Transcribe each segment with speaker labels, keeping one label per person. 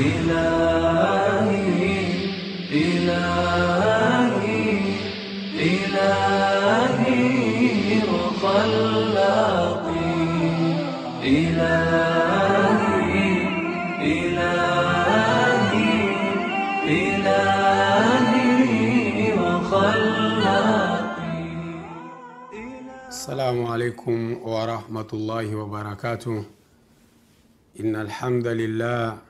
Speaker 1: إلهي إلهي إلهي وخلاقي. إلهي إلهي إلهي وخلاقي.
Speaker 2: السلام عليكم ورحمة الله وبركاته. إن الحمد لله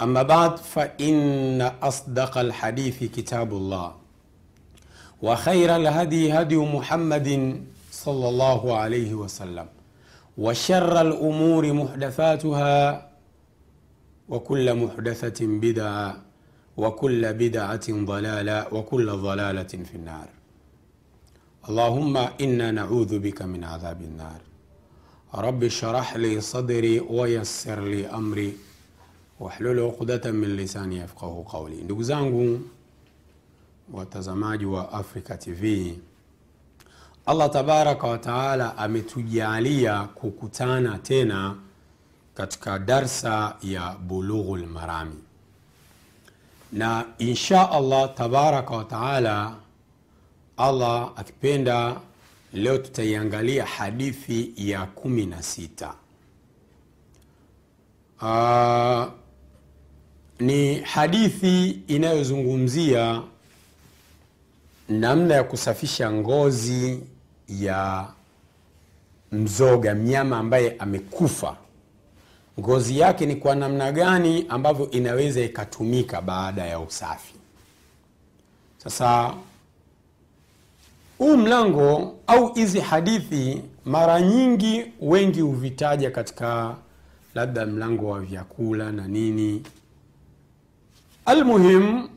Speaker 2: أما بعد فإن أصدق الحديث كتاب الله وخير الهدي هدي محمد صلى الله عليه وسلم وشر الأمور محدثاتها وكل محدثة بدعة وكل بدعة ضلالة وكل ضلالة في النار. اللهم إنا نعوذ بك من عذاب النار. رب اشرح لي صدري ويسر لي أمري. Wahlul uqdatan min lisani yafqahu qawli. Ndugu zangu watazamaji wa Africa TV, Allah tabaraka wa taala ametujalia kukutana tena katika darsa ya Bulughul Marami, na insha Allah tabaraka wa taala Allah akipenda leo tutaiangalia hadithi ya kumi na sita. Ni hadithi inayozungumzia namna ya kusafisha ngozi ya mzoga, mnyama ambaye amekufa. Ngozi yake ni kwa namna gani ambavyo inaweza ikatumika baada ya usafi. Sasa huu mlango au hizi hadithi mara nyingi wengi huvitaja katika labda mlango wa vyakula na nini. Almuhim,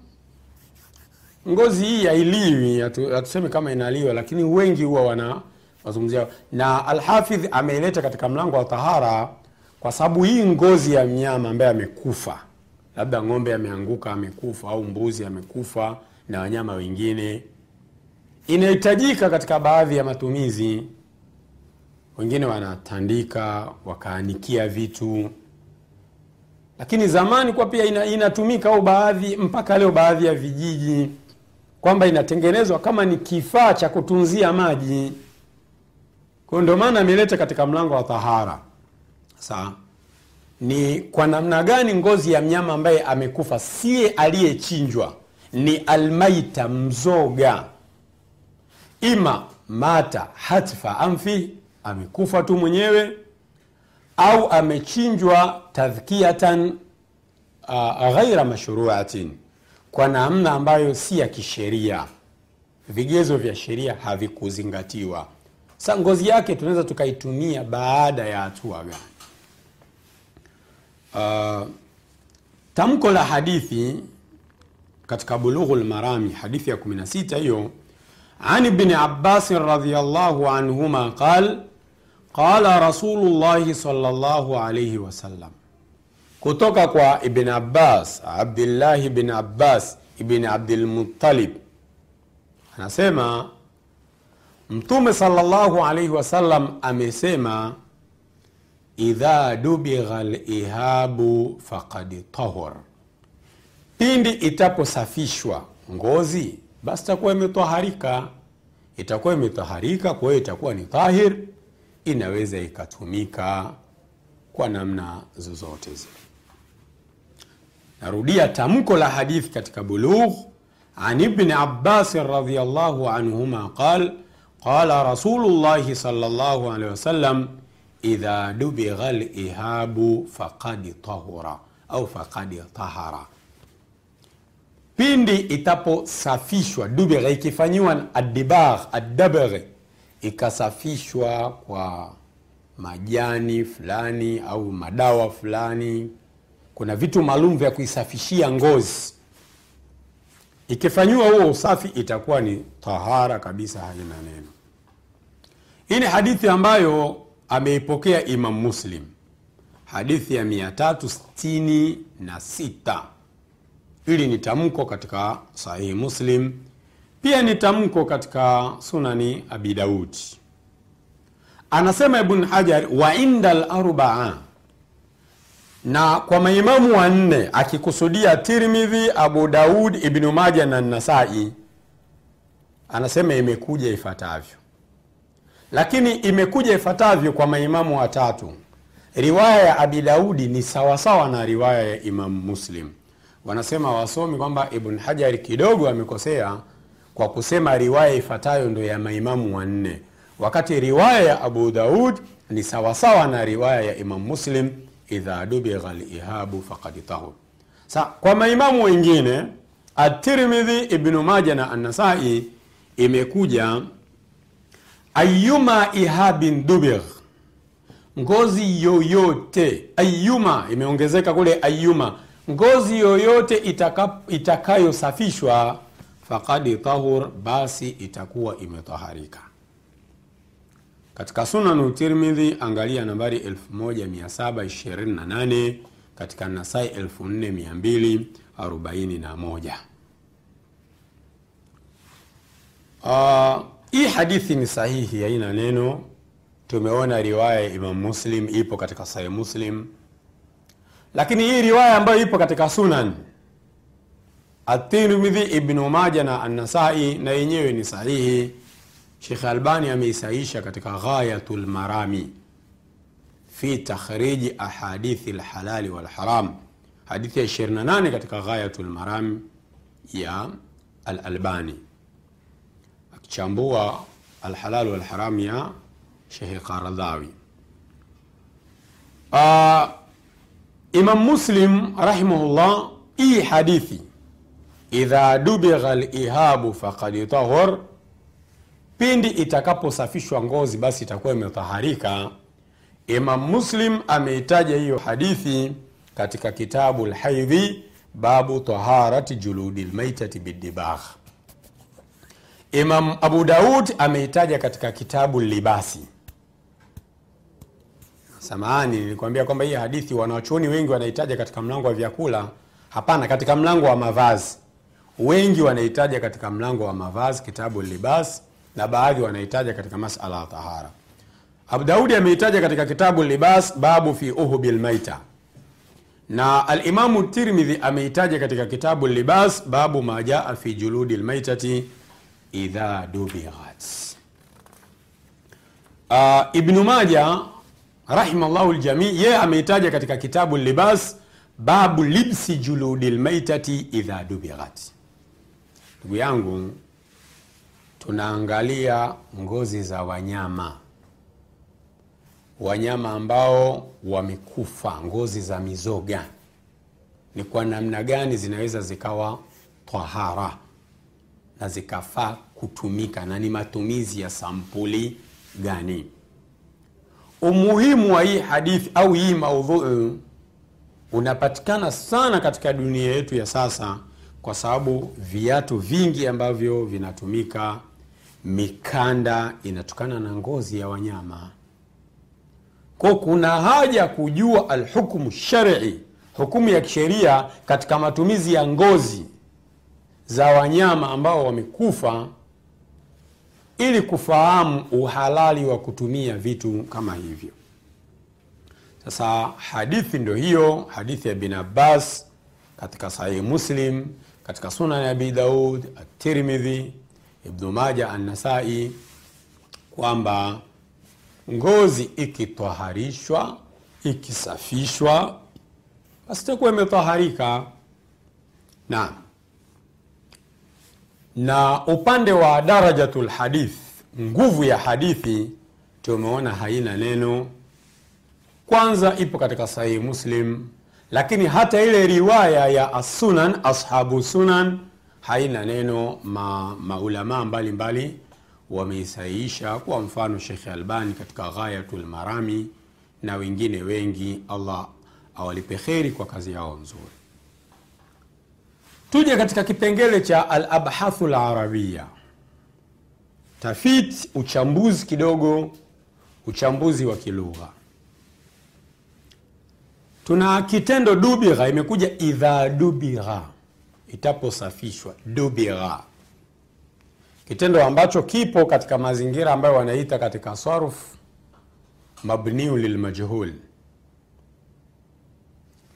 Speaker 2: ngozi hii hailiwi, hatusemi kama inaliwa, lakini wengi huwa wana wazungumzia, na Alhafidh ameileta katika mlango wa tahara kwa sababu hii ngozi ya mnyama ambaye amekufa, labda ng'ombe ameanguka amekufa, au mbuzi amekufa na wanyama wengine. Inahitajika katika baadhi ya matumizi. Wengine wanatandika wakaanikia vitu, lakini zamani kwa pia ina, inatumika au baadhi mpaka leo baadhi ya vijiji kwamba inatengenezwa kama ni kifaa cha kutunzia maji. Kwa ndio maana ameleta katika mlango wa tahara. Sasa ni kwa namna gani ngozi ya mnyama ambaye amekufa, siye aliyechinjwa, ni almaita, mzoga ima mata hatfa amfi, amekufa tu mwenyewe, au amechinjwa tadhkiatan uh, ghaira mashruatin, kwa namna ambayo si ya kisheria, vigezo vya sheria havikuzingatiwa. Sa ngozi yake tunaweza tukaitumia baada ya hatua gani? Uh, tamko la hadithi katika Bulughul Marami, hadithi ya 16 hiyo an ibni abbasin radiallahu anhuma qal qala rasulullahi salllahu alaihi wasallam, kutoka kwa Ibn Abbas, Abdillahi bin Abbas ibn Abdilmuttalib anasema mtume salllahu alaihi wasallam amesema idha dubigha lihabu faqad tahur. Pindi itaposafishwa ngozi basi itakuwa imetaharika itakuwa imetaharika kwa hiyo itakuwa ni tahir inaweza ikatumika kwa namna zozote zile. Narudia tamko la hadithi katika bulugh an ibni abbasin radhiyallahu anhuma qal qala rasulullahi sallallahu alehi wasallam idha dubigha lihabu faqad tahura au faqad tahara. Pindi itaposafishwa dubigha ikifanyiwa adibagh adabgh ikasafishwa kwa majani fulani au madawa fulani. Kuna vitu maalum vya kuisafishia ngozi. Ikifanyiwa huo usafi itakuwa ni tahara kabisa haina neno. Hii ni hadithi ambayo ameipokea imam muslim. Hadithi ya 366 hili ni tamko katika sahihi muslim pia ni tamko katika sunani abi daudi anasema ibn hajar wa inda larbaa na kwa maimamu wanne akikusudia tirmidhi abu daud ibnu maja na nasai anasema imekuja ifatavyo lakini imekuja ifatavyo kwa maimamu watatu riwaya ya abi daudi ni sawasawa na riwaya ya imamu muslim. Wanasema wasomi kwamba ibn hajari kidogo amekosea kwa kusema riwaya ifatayo ndo ya maimamu wanne. Wakati riwaya ya abu daud ni sawasawa na riwaya ya imam muslim idha dubigha lihabu fakad tahur sa kwa maimamu wengine atirmidhi ibnu maja na Anasai imekuja ayuma ihabin dubigh. Ngozi yoyote ayuma imeongezeka kule ayuma ngozi yoyote itaka, itakayosafishwa faqad tahur basi itakuwa imetaharika katika sunanu tirmidhi angalia nambari 1728 katika nasai 4241 uh, hii hadithi ni sahihi haina neno. Tumeona riwaya ya imam muslim ipo katika sahih muslim. Lakini hii riwaya ambayo ipo katika sunan atirmidhi ibnu maja na anasai na yenyewe ni sahihi. Shekh albani ameisaisha katika ghayatu lmarami fi takhriji ahadithi lhalali walharam. Hadithi ya 28 katika ghayatu lmarami ya alalbani. Akichambua alhalal walharam ya shekhe qaradhawi uh, imam muslim rahimahullah hii hadithi idha dubigha lihabu fakad tahur pindi itakaposafishwa ngozi basi itakuwa imetaharika. Imam muslim ameitaja hiyo hadithi katika kitabu lhaidhi babu taharati juludi lmaitati bidibagh imam abu daud ameitaja katika kitabu libasi samahani nilikwambia kwamba hii hadithi wanawachuoni wengi wanaitaja katika mlango wa vyakula. Hapana katika mlango wa mavazi wengi wanaitaja katika mlango wa mavazi kitabu libas na baadhi wanaitaja katika masala ya tahara. Abu daudi katika kitabu libas babu fi uhubi lmaita na alimamu tirmidhi ameitaja katika kitabu libas babu majaa fi juludi lmaitati idha dubighat uh, ibnu maja rahimallahu ljamii yeye ameitaja katika kitabu libas babu libsi juludi lmaitati idha dubighat ndugu yangu tunaangalia ngozi za wanyama. Wanyama ambao wamekufa ngozi za mizoga. Ni kwa namna gani zinaweza zikawa tahara na zikafaa kutumika na ni matumizi ya sampuli gani? Umuhimu wa hii hadithi au hii maudhui unapatikana sana katika dunia yetu ya sasa kwa sababu viatu vingi ambavyo vinatumika mikanda inatokana na ngozi ya wanyama. Ko kuna haja kujua alhukmu shari hukumu ya kisheria katika matumizi ya ngozi za wanyama ambao wamekufa ili kufahamu uhalali wa kutumia vitu kama hivyo. Sasa hadithi ndio hiyo hadithi ya bin abbas katika sahihi muslim katika sunan abi daud atirmidhi ibnu maja annasai kwamba ngozi ikitwaharishwa ikisafishwa basi itakuwa imetaharika. Na na upande wa darajatul hadith nguvu ya hadithi tumeona haina neno. Kwanza ipo katika sahihi muslim lakini hata ile riwaya ya assunan ashabu sunan haina neno ma, maulamaa mbalimbali wameisahihisha. Kwa mfano shekhe albani katika ghayatul marami na wengine wengi allah awalipe kheri kwa kazi yao nzuri. Tuje katika kipengele cha alabhathu larabia tafiti uchambuzi kidogo uchambuzi wa kilugha tuna kitendo dubira, imekuja idha dubira, itaposafishwa dubira, kitendo ambacho kipo katika mazingira ambayo wanaita katika sarf mabniu lilmajhul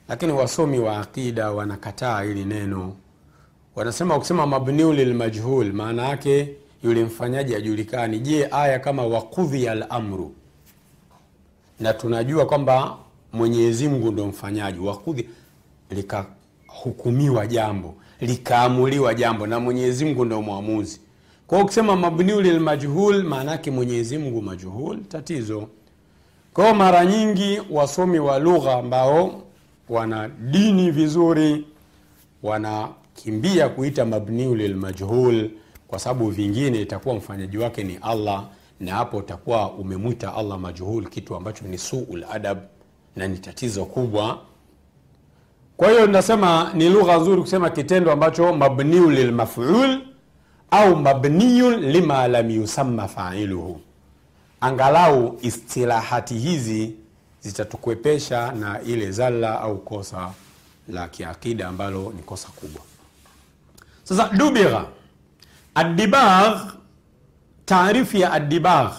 Speaker 2: lakini wasomi wa aqida wanakataa hili neno. Wanasema ukisema mabniu lilmajhul maana yake yule mfanyaji ajulikani je aya kama wakudhia lamru na tunajua kwamba mwenyezi mungu ndo mfanyaji wakudhi likahukumiwa jambo likaamuliwa jambo na mwenyezi mungu ndo mwamuzi. Kwa ukisema mabniu mwenyezi mungu majhul tatizo. Kwa mara nyingi wasomi wa lugha ambao wana dini vizuri wanakimbia kuita mabniu kwa sababu vingine itakuwa mfanyaji wake ni allah na hapo utakuwa umemwita allah majhul kitu ambacho ni suul adab na ni tatizo kubwa. Kwa hiyo nasema ni lugha nzuri kusema kitendo ambacho mabniu lilmaful au mabniu lima lam yusamma failuhu. Angalau istilahati hizi zitatukwepesha na ile zalla au kosa la kiakida ambalo ni kosa kubwa. Sasa dubigha adibagh taarifu ya adibagh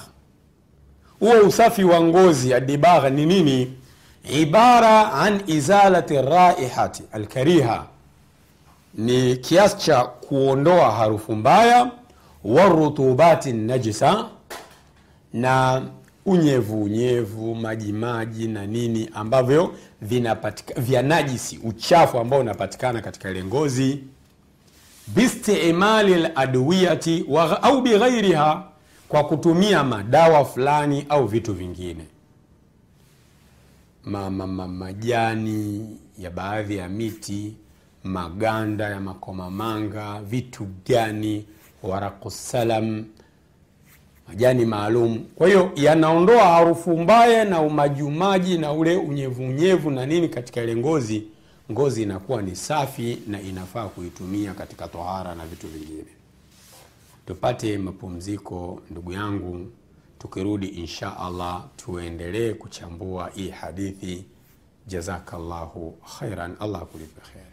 Speaker 2: huo usafi wa ngozi adibagh ni nini ibara an izalati raihati alkariha. Ni kiasi cha kuondoa harufu mbaya warutubati najisa na unyevu unyevu maji maji na nini ambavyo vya najisi uchafu ambao unapatikana katika ile ngozi. Bistimali ladwiyati au bighairiha kwa kutumia madawa fulani au vitu vingine ma, ma, ma, majani ya baadhi ya miti maganda ya makomamanga vitu gani warakusalam majani maalum. Kwa hiyo yanaondoa harufu mbaya na umajumaji na ule unyevunyevu na nini katika ile ngozi. Ngozi inakuwa ni safi na inafaa kuitumia katika tohara na vitu vingine. Tupate mapumziko ndugu yangu tukirudi insha Allah tuendelee kuchambua hii hadithi. Jazakallahu khairan, Allah kulipe kheri.